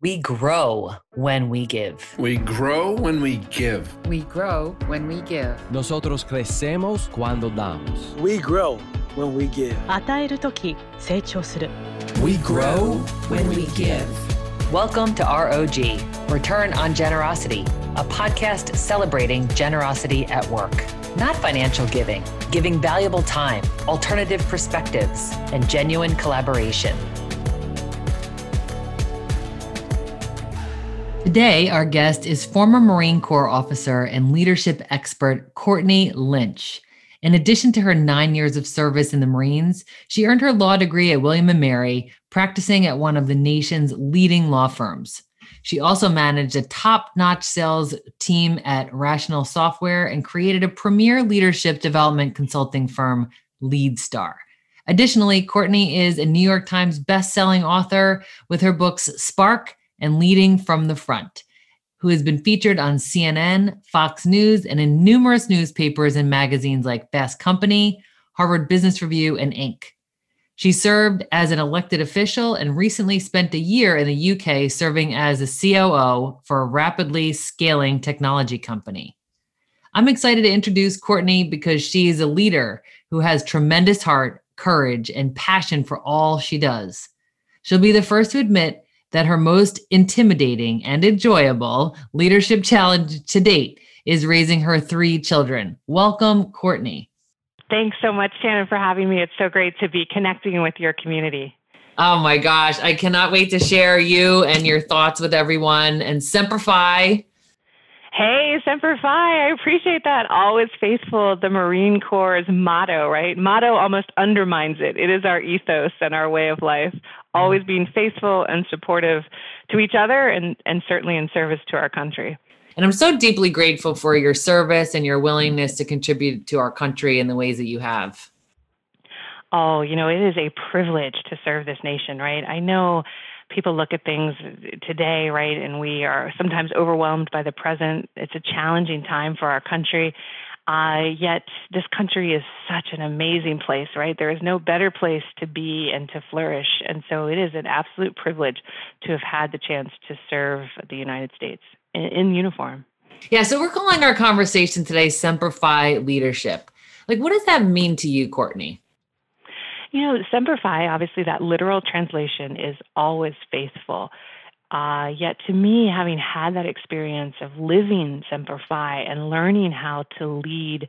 We grow when we give. We grow when we give. We grow when we give. Nosotros crecemos cuando damos. We grow when we give. 与えるとき成長する We grow When we give. Welcome to ROG, Return on Generosity, a podcast celebrating generosity at work. Not financial giving, giving valuable time, alternative perspectives, and genuine collaboration. Today, our guest is former Marine Corps officer and leadership expert Courtney Lynch. In addition to her nine years of service in the Marines, she earned her law degree at William & Mary, practicing at one of the nation's leading law firms. She also managed a top-notch sales team at Rational Software and created a premier leadership development consulting firm, LeadStar. Additionally, Courtney is a New York Times best-selling author with her books Spark and Leading from the Front, who has been featured on CNN, Fox News, and in numerous newspapers and magazines like Fast Company, Harvard Business Review, and Inc. She served as an elected official and recently spent a year in the UK serving as a COO for a rapidly scaling technology company. I'm excited to introduce Courtney because she is a leader who has tremendous heart, courage, and passion for all she does. She'll be the first to admit that her most intimidating and enjoyable leadership challenge to date is raising her three children. Welcome, Courtney. Thanks so much, Shannon, for having me. It's so great to be connecting with your community. Oh my gosh, I cannot wait to share you and your thoughts with everyone. And Semper Fi, Hey, Semper Fi, I appreciate that. Always faithful, the Marine Corps' motto, right? Motto almost undermines it. It is our ethos and our way of life. Always being faithful and supportive to each other and, and certainly in service to our country. And I'm so deeply grateful for your service and your willingness to contribute to our country in the ways that you have. Oh, you know, it is a privilege to serve this nation, right? I know people look at things today, right, and we are sometimes overwhelmed by the present. It's a challenging time for our country. Uh, yet this country is such an amazing place, right? There is no better place to be and to flourish. And so it is an absolute privilege to have had the chance to serve the United States in, in uniform. Yeah, so we're calling our conversation today Semper leadership. Like, what does that mean to you, Courtney? You know, Semper Fi, obviously, that literal translation is always faithful. Uh, yet to me, having had that experience of living Semper Fi and learning how to lead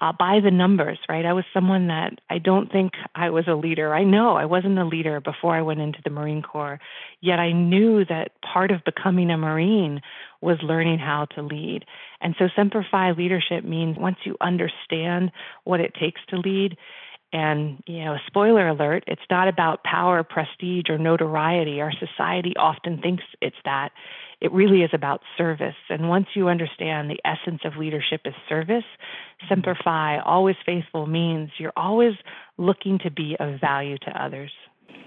uh, by the numbers, right? I was someone that I don't think I was a leader. I know I wasn't a leader before I went into the Marine Corps, yet I knew that part of becoming a Marine was learning how to lead. And so Semper Fi leadership means once you understand what it takes to lead, and, you know, spoiler alert, it's not about power, prestige, or notoriety. Our society often thinks it's that. It really is about service. And once you understand the essence of leadership is service, Semper Fi, always faithful, means you're always looking to be of value to others.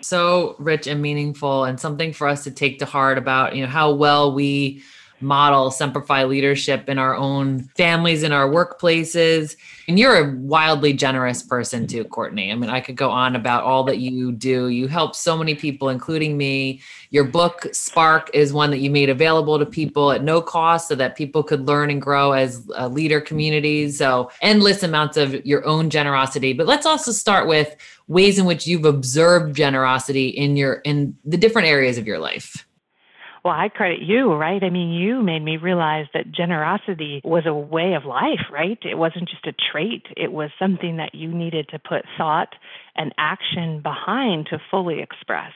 So rich and meaningful, and something for us to take to heart about, you know, how well we model Semperfi leadership in our own families, in our workplaces. And you're a wildly generous person too, Courtney. I mean, I could go on about all that you do. You help so many people, including me. Your book, Spark, is one that you made available to people at no cost so that people could learn and grow as uh, leader communities. So, endless amounts of your own generosity. But let's also start with ways in which you've observed generosity in your in the different areas of your life. Well, I credit you, right? I mean, you made me realize that generosity was a way of life, right? It wasn't just a trait, it was something that you needed to put thought and action behind to fully express.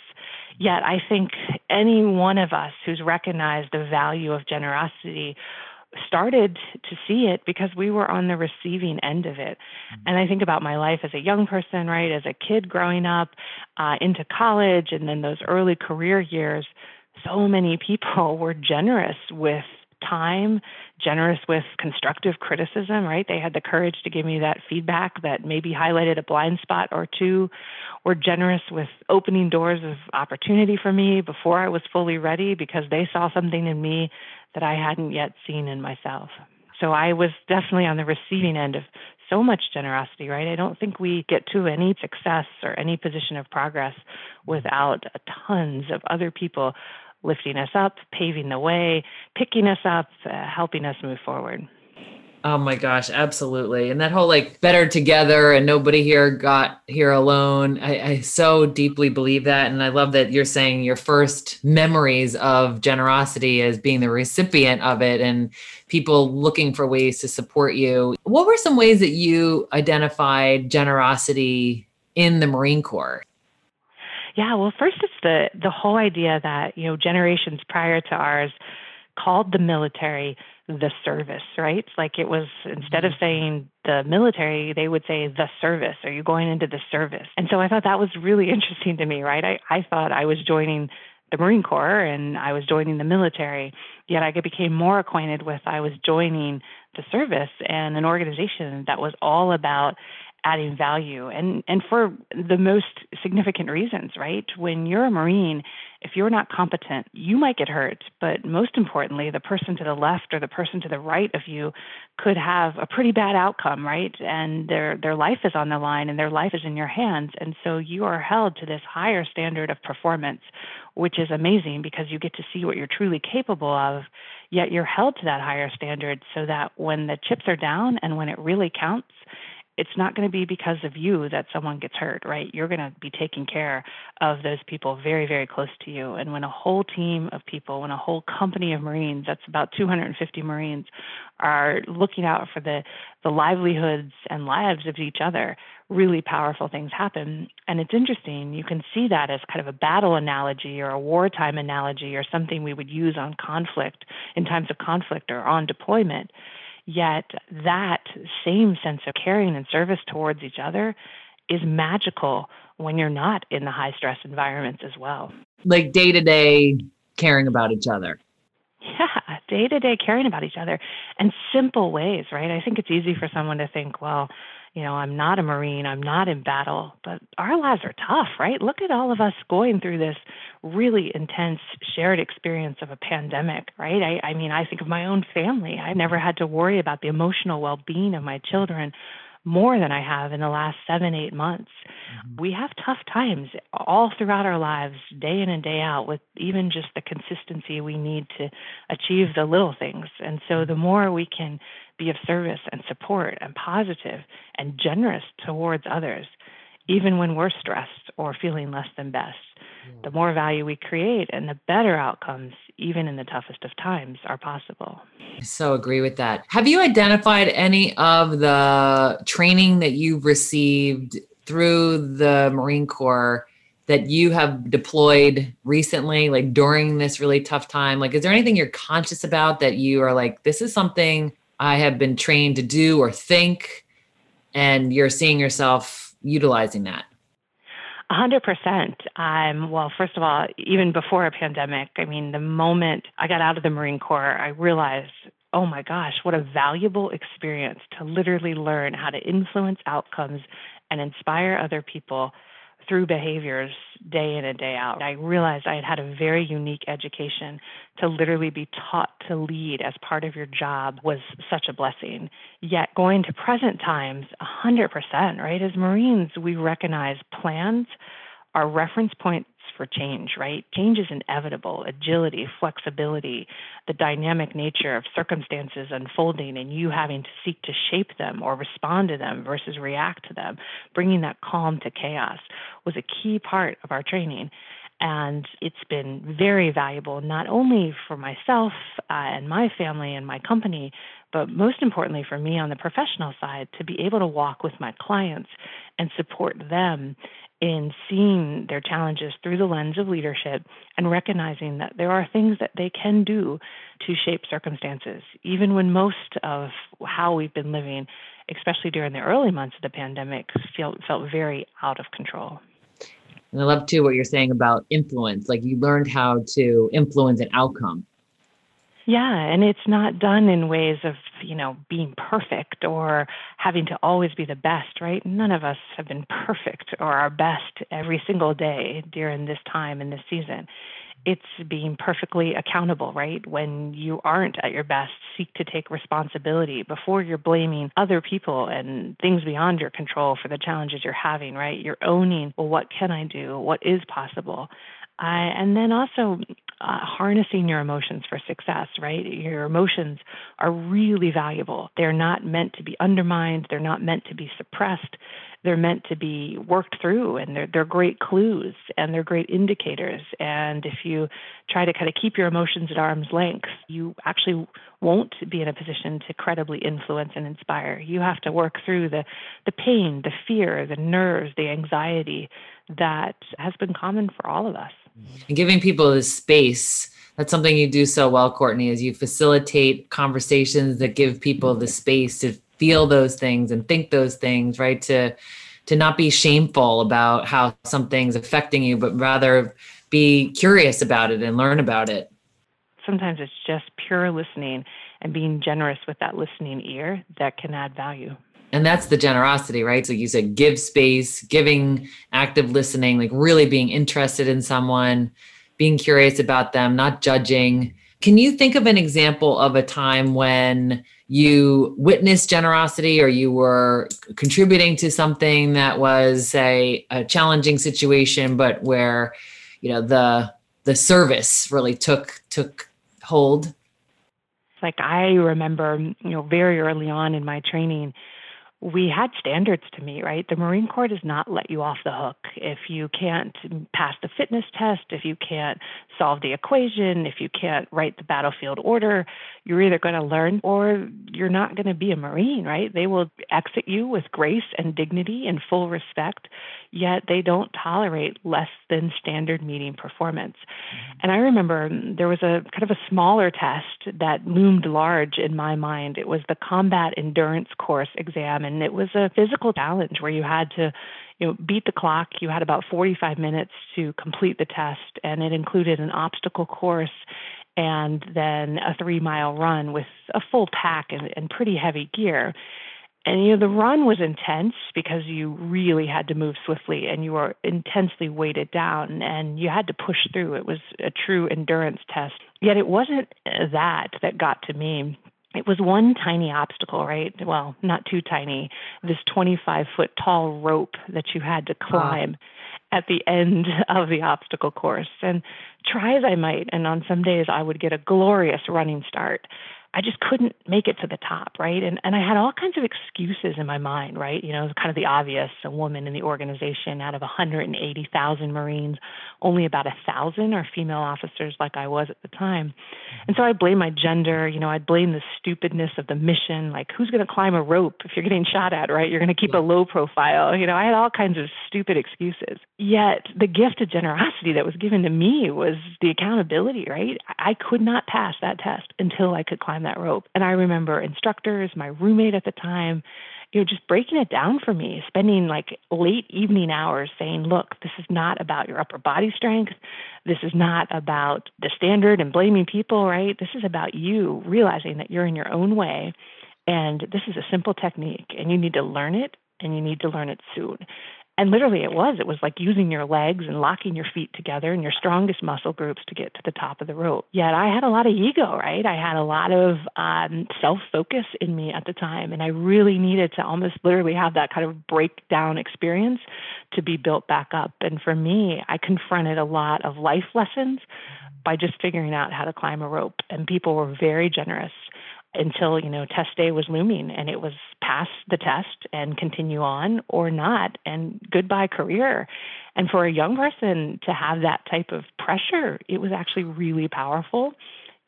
Yet, I think any one of us who's recognized the value of generosity started to see it because we were on the receiving end of it. And I think about my life as a young person, right, as a kid growing up uh, into college and then those early career years so many people were generous with time, generous with constructive criticism, right? They had the courage to give me that feedback that maybe highlighted a blind spot or two, were generous with opening doors of opportunity for me before I was fully ready because they saw something in me that I hadn't yet seen in myself. So I was definitely on the receiving end of so much generosity, right? I don't think we get to any success or any position of progress without tons of other people lifting us up, paving the way, picking us up, uh, helping us move forward. Oh my gosh, absolutely. And that whole like better together and nobody here got here alone. I, I, so deeply believe that. And I love that you're saying your first memories of generosity as being the recipient of it and people looking for ways to support you. What were some ways that you identified generosity in the Marine Corps? Yeah, well, first it's the the whole idea that, you know, generations prior to ours called the military the service, right? Like it was instead of mm-hmm. saying the military, they would say the service. Are you going into the service? And so I thought that was really interesting to me, right? I, I thought I was joining the Marine Corps and I was joining the military, yet I became more acquainted with I was joining the service and an organization that was all about adding value and and for the most significant reasons right? When you're a marine if you're not competent you might get hurt but most importantly the person to the left or the person to the right of you could have a pretty bad outcome right? And their their life is on the line and their life is in your hands. And so you are held to this higher standard of performance which is amazing because you get to see what you're truly capable of yet you're held to that higher standard so that when the chips are down and when it really counts it's not going to be because of you that someone gets hurt, right? You're going to be taking care of those people very, very close to you. And when a whole team of people, when a whole company of Marines, that's about 250 Marines, are looking out for the, the livelihoods and lives of each other, really powerful things happen. And it's interesting, you can see that as kind of a battle analogy or a wartime analogy or something we would use on conflict in times of conflict or on deployment Yet that same sense of caring and service towards each other is magical when you're not in the high stress environments as well. Like day to day caring about each other. Yeah, day to day caring about each other and simple ways, right? I think it's easy for someone to think, well, you know, I'm not a Marine, I'm not in battle, but our lives are tough, right? Look at all of us going through this really intense shared experience of a pandemic, right? I, I mean, I think of my own family. I never had to worry about the emotional well being of my children more than I have in the last seven, eight months. Mm-hmm. We have tough times all throughout our lives, day in and day out, with even just the consistency we need to achieve the little things. And so the more we can be of service and support and positive and generous towards others, even when we're stressed or feeling less than best. The more value we create and the better outcomes, even in the toughest of times, are possible. I so agree with that. Have you identified any of the training that you've received through the Marine Corps that you have deployed recently, like during this really tough time? Like, is there anything you're conscious about that you are like, this is something I have been trained to do or think, and you're seeing yourself utilizing that? A hundred percent. Um, well, first of all, even before a pandemic, I mean, the moment I got out of the Marine Corps, I realized, oh my gosh, what a valuable experience to literally learn how to influence outcomes and inspire other people through behaviors day in and day out. I realized I had had a very unique education to literally be taught to lead as part of your job was such a blessing. Yet going to present times, 100%, right? As Marines, we recognize plans are reference points for change, right? Change is inevitable. Agility, flexibility, the dynamic nature of circumstances unfolding and you having to seek to shape them or respond to them versus react to them, bringing that calm to chaos was a key part of our training. And it's been very valuable, not only for myself uh, and my family and my company, but most importantly for me on the professional side, to be able to walk with my clients and support them in seeing their challenges through the lens of leadership and recognizing that there are things that they can do to shape circumstances, even when most of how we've been living, especially during the early months of the pandemic, felt, felt very out of control. And I love too what you're saying about influence. Like you learned how to influence an outcome yeah, and it's not done in ways of, you know, being perfect or having to always be the best, right? None of us have been perfect or our best every single day during this time in this season. It's being perfectly accountable, right? When you aren't at your best, seek to take responsibility before you're blaming other people and things beyond your control for the challenges you're having, right? You're owning, well, what can I do? What is possible? Uh, and then also uh, harnessing your emotions for success, right? Your emotions are really valuable. They're not meant to be undermined, they're not meant to be suppressed. They're meant to be worked through, and they're, they're great clues and they're great indicators. And if you try to kind of keep your emotions at arm's length, you actually won't be in a position to credibly influence and inspire. You have to work through the, the pain, the fear, the nerves, the anxiety that has been common for all of us and giving people the space that's something you do so well courtney is you facilitate conversations that give people the space to feel those things and think those things right? To to not be shameful about how something's affecting you but rather be curious about it and learn about it. Sometimes it's just pure listening and being generous with that listening ear that can add value and that's the generosity right? So you said give space giving active listening like really being interested in someone being curious about them not judging. Can you think of an example of a time when you witnessed generosity or you were contributing to something that was say a challenging situation but where you know the the service really took took hold? Like i remember you know very early on in my training we had standards to meet, right? The Marine Corps does not let you off the hook. If you can't pass the fitness test, if you can't solve the equation, if you can't write the battlefield order, you're either going to learn or you're not going to be a Marine, right? They will exit you with grace and dignity and full respect, yet they don't tolerate less than standard meeting performance. Mm-hmm. And I remember there was a kind of a smaller test that loomed large in my mind. It was the Combat Endurance Course exam, and it was a physical challenge where you had to you know, beat the clock. You had about 45 minutes to complete the test, and it included an obstacle course and then a three mile run with a full pack and, and pretty heavy gear. And you know the run was intense because you really had to move swiftly and you were intensely weighted down and you had to push through. It was a true endurance test. Yet it wasn't that that got to me. It was one tiny obstacle, right? Well, not too tiny. This 25 foot tall rope that you had to climb. Wow at the end of the obstacle course. And try as I might, and on some days I would get a glorious running start. I just couldn't make it to the top, right? And and I had all kinds of excuses in my mind, right? You know, kind of the obvious. A woman in the organization out of 180,000 Marines, only about a thousand are female officers, like I was at the time. And so I blame my gender. You know, I'd blame the stupidness of the mission. Like, who's going to climb a rope if you're getting shot at, right? You're going to keep a low profile. You know, I had all kinds of stupid excuses. Yet the gift of generosity that was given to me was the accountability, right? I could not pass that test until I could climb that rope. And I remember instructors, my roommate at the time, you know, just breaking it down for me, spending like late evening hours saying, look, this is not about your upper body strength. This is not about the standard and blaming people, right? This is about you realizing that you're in your own way. And this is a simple technique, and you need to learn it, and you need to learn it soon. And literally, it was. It was like using your legs and locking your feet together and your strongest muscle groups to get to the top of the rope. Yet I had a lot of ego, right? I had a lot of um, self focus in me at the time. And I really needed to almost literally have that kind of breakdown experience to be built back up. And for me, I confronted a lot of life lessons by just figuring out how to climb a rope. And people were very generous until you know test day was looming and it was pass the test and continue on or not. And goodbye career. And for a young person to have that type of pressure it was actually really powerful.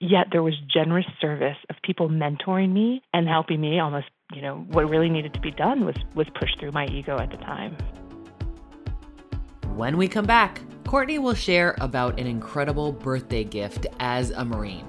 Yet there was generous service of people mentoring me and helping me almost you know what really needed to be done was was push through my ego at the time. When we come back courtney will share about an incredible birthday gift as a marine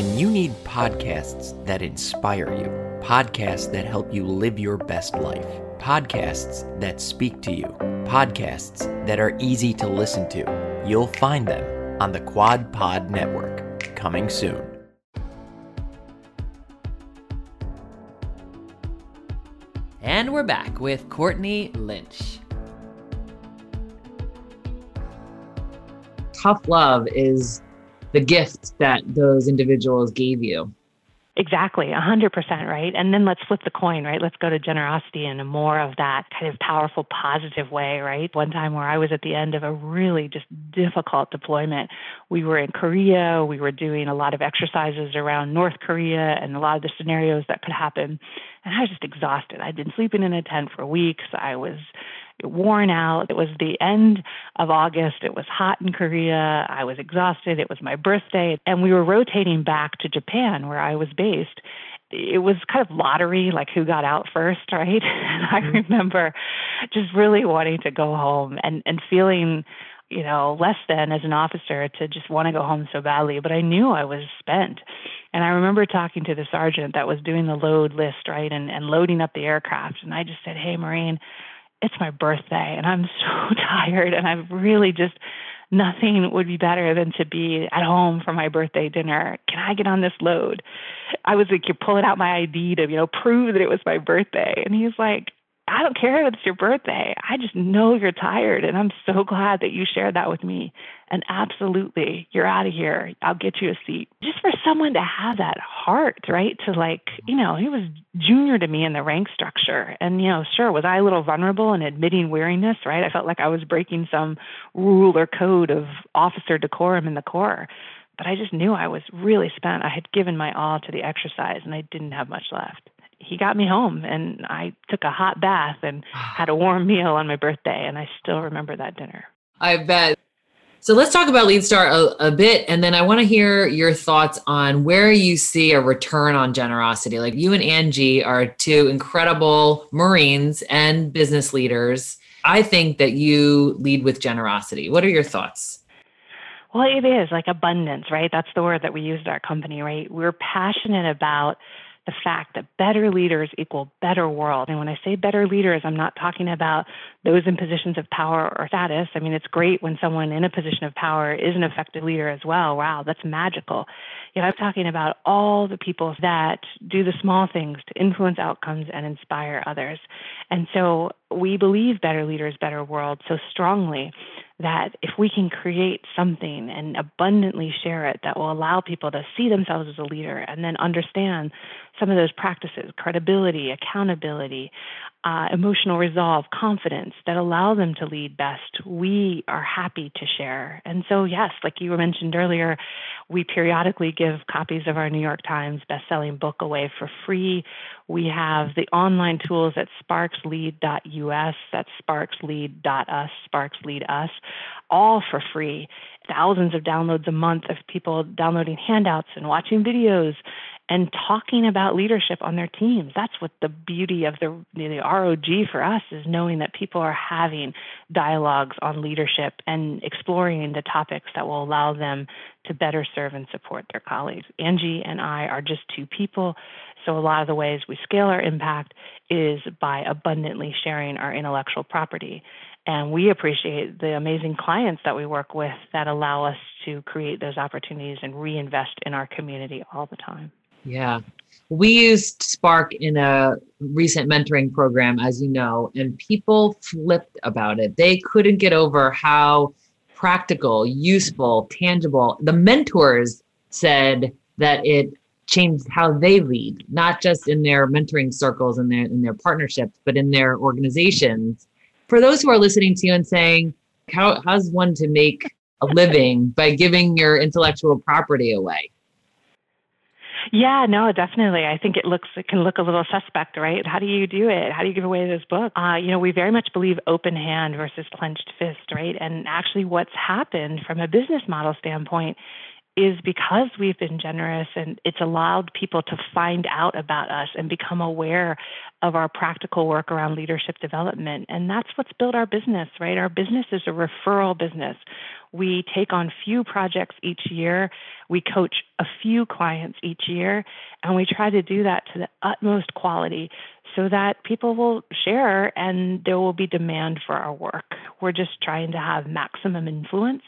When you need podcasts that inspire you, podcasts that help you live your best life, podcasts that speak to you, podcasts that are easy to listen to, you'll find them on the Quad Pod Network. Coming soon. And we're back with Courtney Lynch. Tough love is the gift that those individuals gave you. Exactly, a hundred percent right. And then let's flip the coin, right? Let's go to generosity in a more of that kind of powerful, positive way, right? One time where I was at the end of a really just difficult deployment, we were in Korea, we were doing a lot of exercises around North Korea and a lot of the scenarios that could happen. And I was just exhausted. I'd been sleeping in a tent for weeks. I was worn out. It was the end of August. It was hot in Korea. I was exhausted. It was my birthday. And we were rotating back to Japan, where I was based. It was kind of lottery, like who got out first, right? And I mm-hmm. remember just really wanting to go home and, and feeling you know, less than as an officer to just want to go home so badly, but I knew I was spent. And I remember talking to the sergeant that was doing the load list, right, and, and loading up the aircraft. And I just said, Hey, Marine, it's my birthday and I'm so tired and I've really just nothing would be better than to be at home for my birthday dinner. Can I get on this load? I was like, you're pulling out my ID to, you know, prove that it was my birthday. And he's like, I don't care if it's your birthday. I just know you're tired. And I'm so glad that you shared that with me. And absolutely, you're out of here. I'll get you a seat. Just for someone to have that heart, right? To like, you know, he was junior to me in the rank structure. And, you know, sure, was I a little vulnerable in admitting weariness, right? I felt like I was breaking some rule or code of officer decorum in the Corps. But I just knew I was really spent. I had given my all to the exercise and I didn't have much left he got me home and I took a hot bath and had a warm meal on my birthday and I still remember that dinner. I bet. So let's talk about LeadStar a, a bit and then I want to hear your thoughts on where you see a return on generosity. Like you and Angie are two incredible Marines and business leaders. I think that you lead with generosity. What are your thoughts? Well, it is like abundance, right? That's the word that we use at our company, right? We're passionate about the fact that better leaders equal better world. And when I say better leaders, I'm not talking about those in positions of power or status. I mean, it's great when someone in a position of power is an effective leader as well. Wow, that's magical. You know, I'm talking about all the people that do the small things to influence outcomes and inspire others. And so we believe better leaders, better world so strongly that if we can create something and abundantly share it that will allow people to see themselves as a leader and then understand some of those practices credibility, accountability, uh, emotional resolve, confidence that allow them to lead best, we are happy to share. And so, yes, like you mentioned earlier, we periodically give copies of our New York Times best-selling book away for free. We have the online tools at sparkslead.us, that's sparkslead.us, sparkslead.us, all for free. Thousands of downloads a month of people downloading handouts and watching videos and talking about leadership on their teams. That's what the beauty of the, the ROG for us is knowing that people are having dialogues on leadership and exploring the topics that will allow them to better serve and support their colleagues. Angie and I are just two people. So, a lot of the ways we scale our impact is by abundantly sharing our intellectual property. And we appreciate the amazing clients that we work with that allow us to create those opportunities and reinvest in our community all the time. Yeah. We used Spark in a recent mentoring program, as you know, and people flipped about it. They couldn't get over how practical, useful, tangible. The mentors said that it changed how they lead, not just in their mentoring circles and their in their partnerships, but in their organizations. For those who are listening to you and saying, how how's one to make a living by giving your intellectual property away? Yeah, no, definitely. I think it looks it can look a little suspect, right? How do you do it? How do you give away this book? Uh, you know, we very much believe open hand versus clenched fist, right? And actually, what's happened from a business model standpoint is because we've been generous and it's allowed people to find out about us and become aware of our practical work around leadership development. And that's what's built our business, right? Our business is a referral business. We take on few projects each year. We coach a few clients each year, and we try to do that to the utmost quality so that people will share and there will be demand for our work. We're just trying to have maximum influence.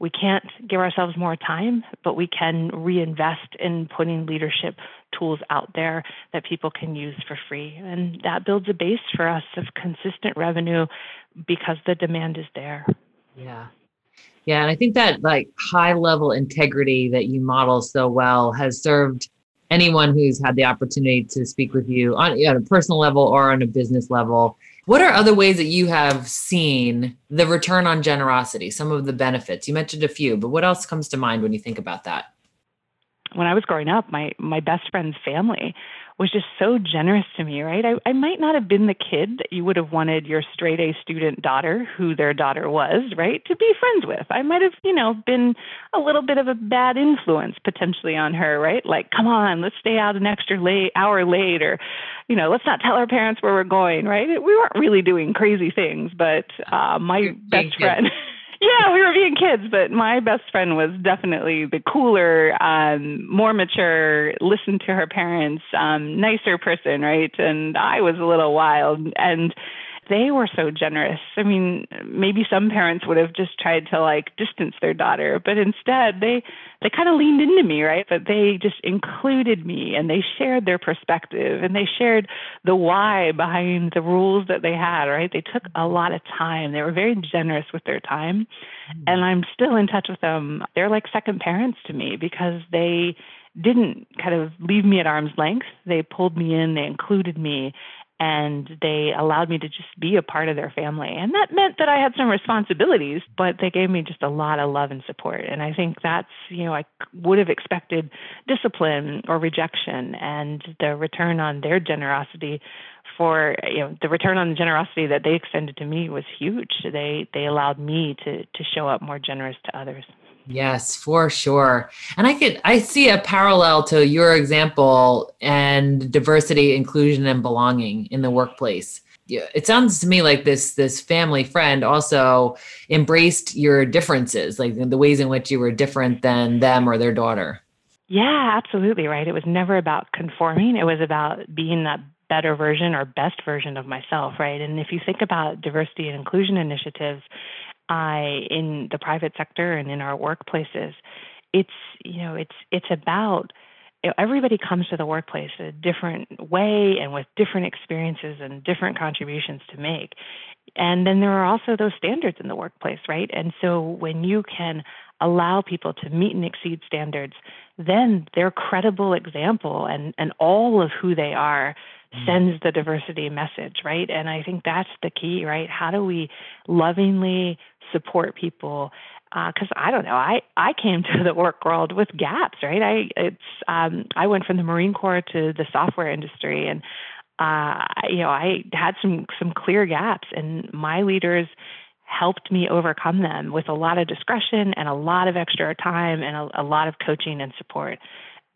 We can't give ourselves more time, but we can reinvest in putting leadership tools out there that people can use for free. And that builds a base for us of consistent revenue because the demand is there. Yeah. Yeah, and I think that like high level integrity that you model so well has served anyone who's had the opportunity to speak with you on, on a personal level or on a business level. What are other ways that you have seen the return on generosity, some of the benefits? You mentioned a few, but what else comes to mind when you think about that? When I was growing up, my my best friend's family was just so generous to me, right? I, I might not have been the kid that you would have wanted your straight A student daughter, who their daughter was, right, to be friends with. I might have, you know, been a little bit of a bad influence potentially on her, right? Like, come on, let's stay out an extra late hour late, or, you know, let's not tell our parents where we're going, right? We weren't really doing crazy things, but uh, my best friend. yeah, we were being kids, but my best friend was definitely the cooler, um, more mature, listened to her parents, um, nicer person, right? And I was a little wild. And they were so generous. I mean, maybe some parents would have just tried to like distance their daughter, but instead they they kind of leaned into me, right? But they just included me and they shared their perspective and they shared the why behind the rules that they had, right? They took a lot of time. They were very generous with their time. Mm-hmm. And I'm still in touch with them. They're like second parents to me because they didn't kind of leave me at arm's length. They pulled me in, they included me, and they allowed me to just be a part of their family. And that meant that I had some responsibilities, but they gave me just a lot of love and support. And I think that's, you know, I would have expected discipline or rejection, and the return on their generosity for you know the return on the generosity that they extended to me was huge. They they allowed me to to show up more generous to others. Yes, for sure. And I could I see a parallel to your example and diversity, inclusion, and belonging in the workplace. It sounds to me like this this family friend also embraced your differences, like the ways in which you were different than them or their daughter. Yeah, absolutely right. It was never about conforming. It was about being that better version or best version of myself, right? And if you think about diversity and inclusion initiatives, I in the private sector and in our workplaces, it's you know it's it's about you know, everybody comes to the workplace a different way and with different experiences and different contributions to make. And then there are also those standards in the workplace, right? And so when you can allow people to meet and exceed standards, then their credible example and, and all of who they are. Sends the diversity message, right? And I think that's the key, right? How do we lovingly support people? Because uh, I don't know, I I came to the work world with gaps, right? I it's um, I went from the Marine Corps to the software industry, and uh, you know I had some some clear gaps, and my leaders helped me overcome them with a lot of discretion and a lot of extra time and a, a lot of coaching and support.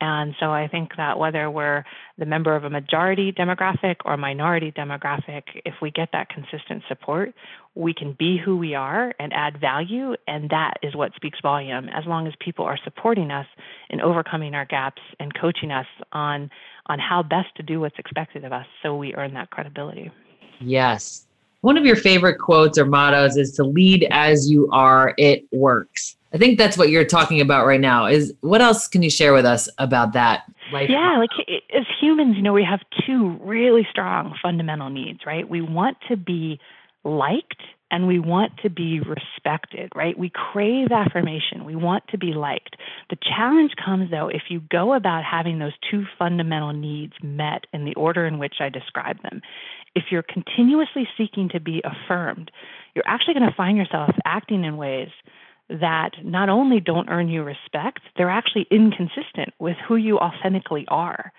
And so I think that whether we're the member of a majority demographic or minority demographic, if we get that consistent support, we can be who we are and add value. And that is what speaks volume as long as people are supporting us in overcoming our gaps and coaching us on, on how best to do what's expected of us so we earn that credibility. Yes. One of your favorite quotes or mottos is to lead as you are, it works. I think that's what you're talking about right now. Is what else can you share with us about that? Life? Yeah, like as humans, you know, we have two really strong fundamental needs, right? We want to be liked and we want to be respected, right? We crave affirmation. We want to be liked. The challenge comes, though, if you go about having those two fundamental needs met in the order in which I described them. If you're continuously seeking to be affirmed, you're actually going to find yourself acting in ways that not only don't earn you respect, they're actually inconsistent with who you authentically are.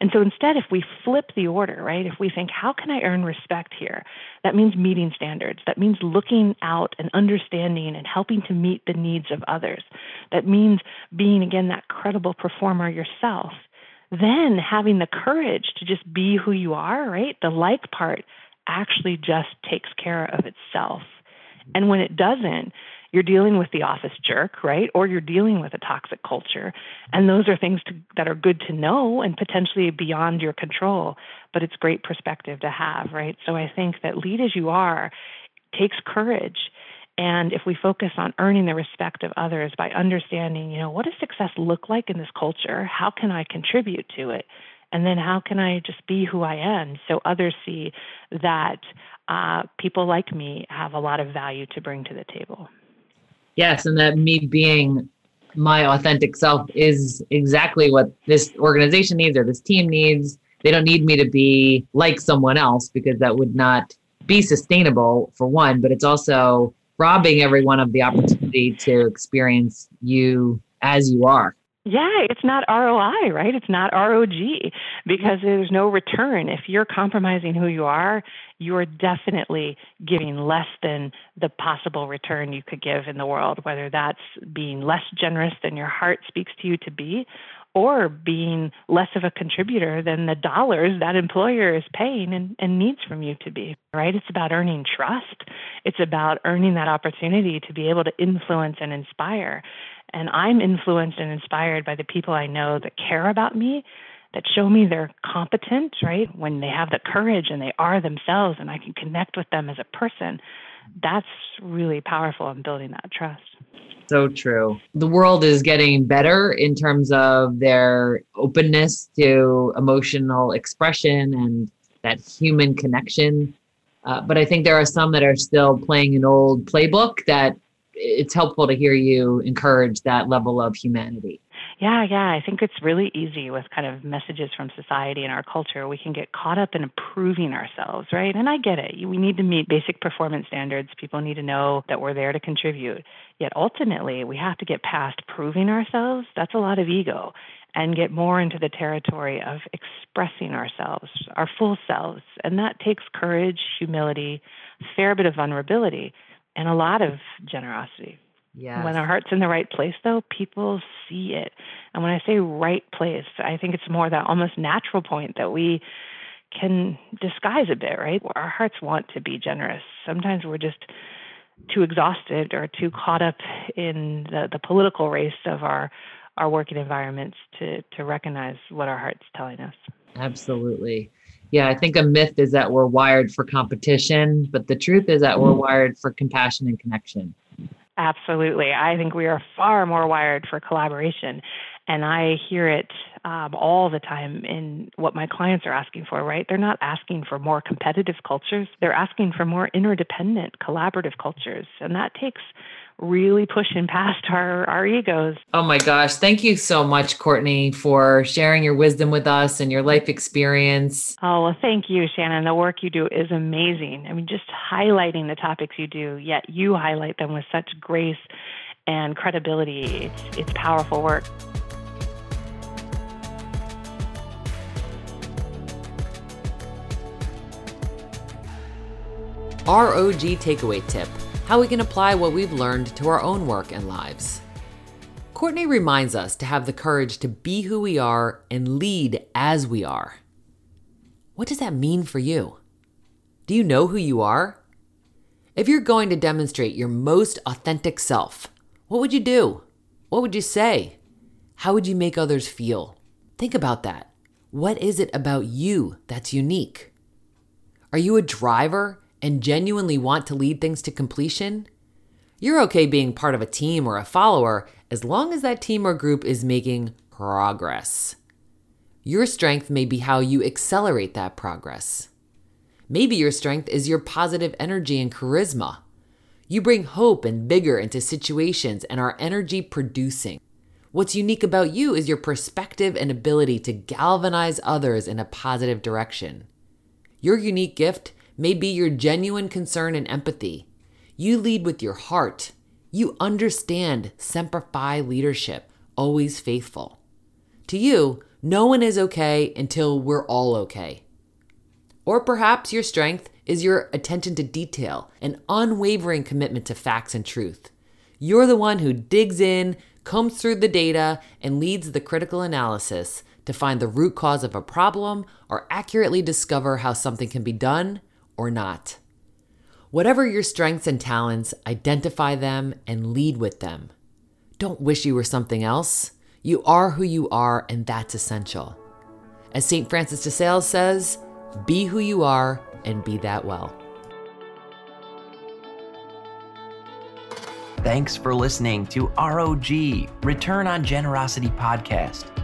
And so instead, if we flip the order, right, if we think, how can I earn respect here? That means meeting standards. That means looking out and understanding and helping to meet the needs of others. That means being, again, that credible performer yourself. Then having the courage to just be who you are, right? The like part actually just takes care of itself. And when it doesn't, you're dealing with the office jerk, right? Or you're dealing with a toxic culture. And those are things to, that are good to know and potentially beyond your control, but it's great perspective to have, right? So I think that lead as you are takes courage. And if we focus on earning the respect of others by understanding, you know, what does success look like in this culture? How can I contribute to it? And then how can I just be who I am so others see that uh, people like me have a lot of value to bring to the table? Yes, and that me being my authentic self is exactly what this organization needs or this team needs. They don't need me to be like someone else because that would not be sustainable for one, but it's also robbing everyone of the opportunity to experience you as you are. Yeah, it's not ROI, right? It's not ROG because there's no return. If you're compromising who you are, you're definitely giving less than the possible return you could give in the world, whether that's being less generous than your heart speaks to you to be or being less of a contributor than the dollars that employer is paying and, and needs from you to be, right? It's about earning trust. It's about earning that opportunity to be able to influence and inspire. And I'm influenced and inspired by the people I know that care about me, that show me they're competent, right? When they have the courage and they are themselves and I can connect with them as a person. That's really powerful in building that trust. So true. The world is getting better in terms of their openness to emotional expression and that human connection. Uh, but I think there are some that are still playing an old playbook that it's helpful to hear you encourage that level of humanity. Yeah, yeah. I think it's really easy with kind of messages from society and our culture. We can get caught up in improving ourselves, right? And I get it. We need to meet basic performance standards. People need to know that we're there to contribute. Yet ultimately, we have to get past proving ourselves. That's a lot of ego. And get more into the territory of expressing ourselves, our full selves. And that takes courage, humility, a fair bit of vulnerability, and a lot of generosity. Yeah. When our heart's in the right place, though, people see it. And when I say right place, I think it's more that almost natural point that we can disguise a bit, right? Our hearts want to be generous. Sometimes we're just too exhausted or too caught up in the, the political race of our our working environments to to recognize what our heart's telling us. Absolutely. Yeah, I think a myth is that we're wired for competition, but the truth is that we're mm. wired for compassion and connection. Absolutely. I think we are far more wired for collaboration. And I hear it um, all the time in what my clients are asking for, right? They're not asking for more competitive cultures, they're asking for more interdependent, collaborative cultures. And that takes really pushing past our, our egos. Oh my gosh. Thank you so much, Courtney, for sharing your wisdom with us and your life experience. Oh, well, thank you, Shannon. The work you do is amazing. I mean, just highlighting the topics you do, yet you highlight them with such grace and credibility. It's, it's powerful work. ROG takeaway tip how we can apply what we've learned to our own work and lives. Courtney reminds us to have the courage to be who we are and lead as we are. What does that mean for you? Do you know who you are? If you're going to demonstrate your most authentic self, what would you do? What would you say? How would you make others feel? Think about that. What is it about you that's unique? Are you a driver and genuinely want to lead things to completion, you're okay being part of a team or a follower as long as that team or group is making progress. Your strength may be how you accelerate that progress. Maybe your strength is your positive energy and charisma. You bring hope and vigor into situations and are energy producing. What's unique about you is your perspective and ability to galvanize others in a positive direction. Your unique gift may be your genuine concern and empathy. You lead with your heart. You understand Semper Fi leadership, always faithful. To you, no one is okay until we're all okay. Or perhaps your strength is your attention to detail, and unwavering commitment to facts and truth. You're the one who digs in, combs through the data, and leads the critical analysis to find the root cause of a problem or accurately discover how something can be done or not. Whatever your strengths and talents, identify them and lead with them. Don't wish you were something else. You are who you are, and that's essential. As St. Francis de Sales says, be who you are and be that well. Thanks for listening to ROG, Return on Generosity Podcast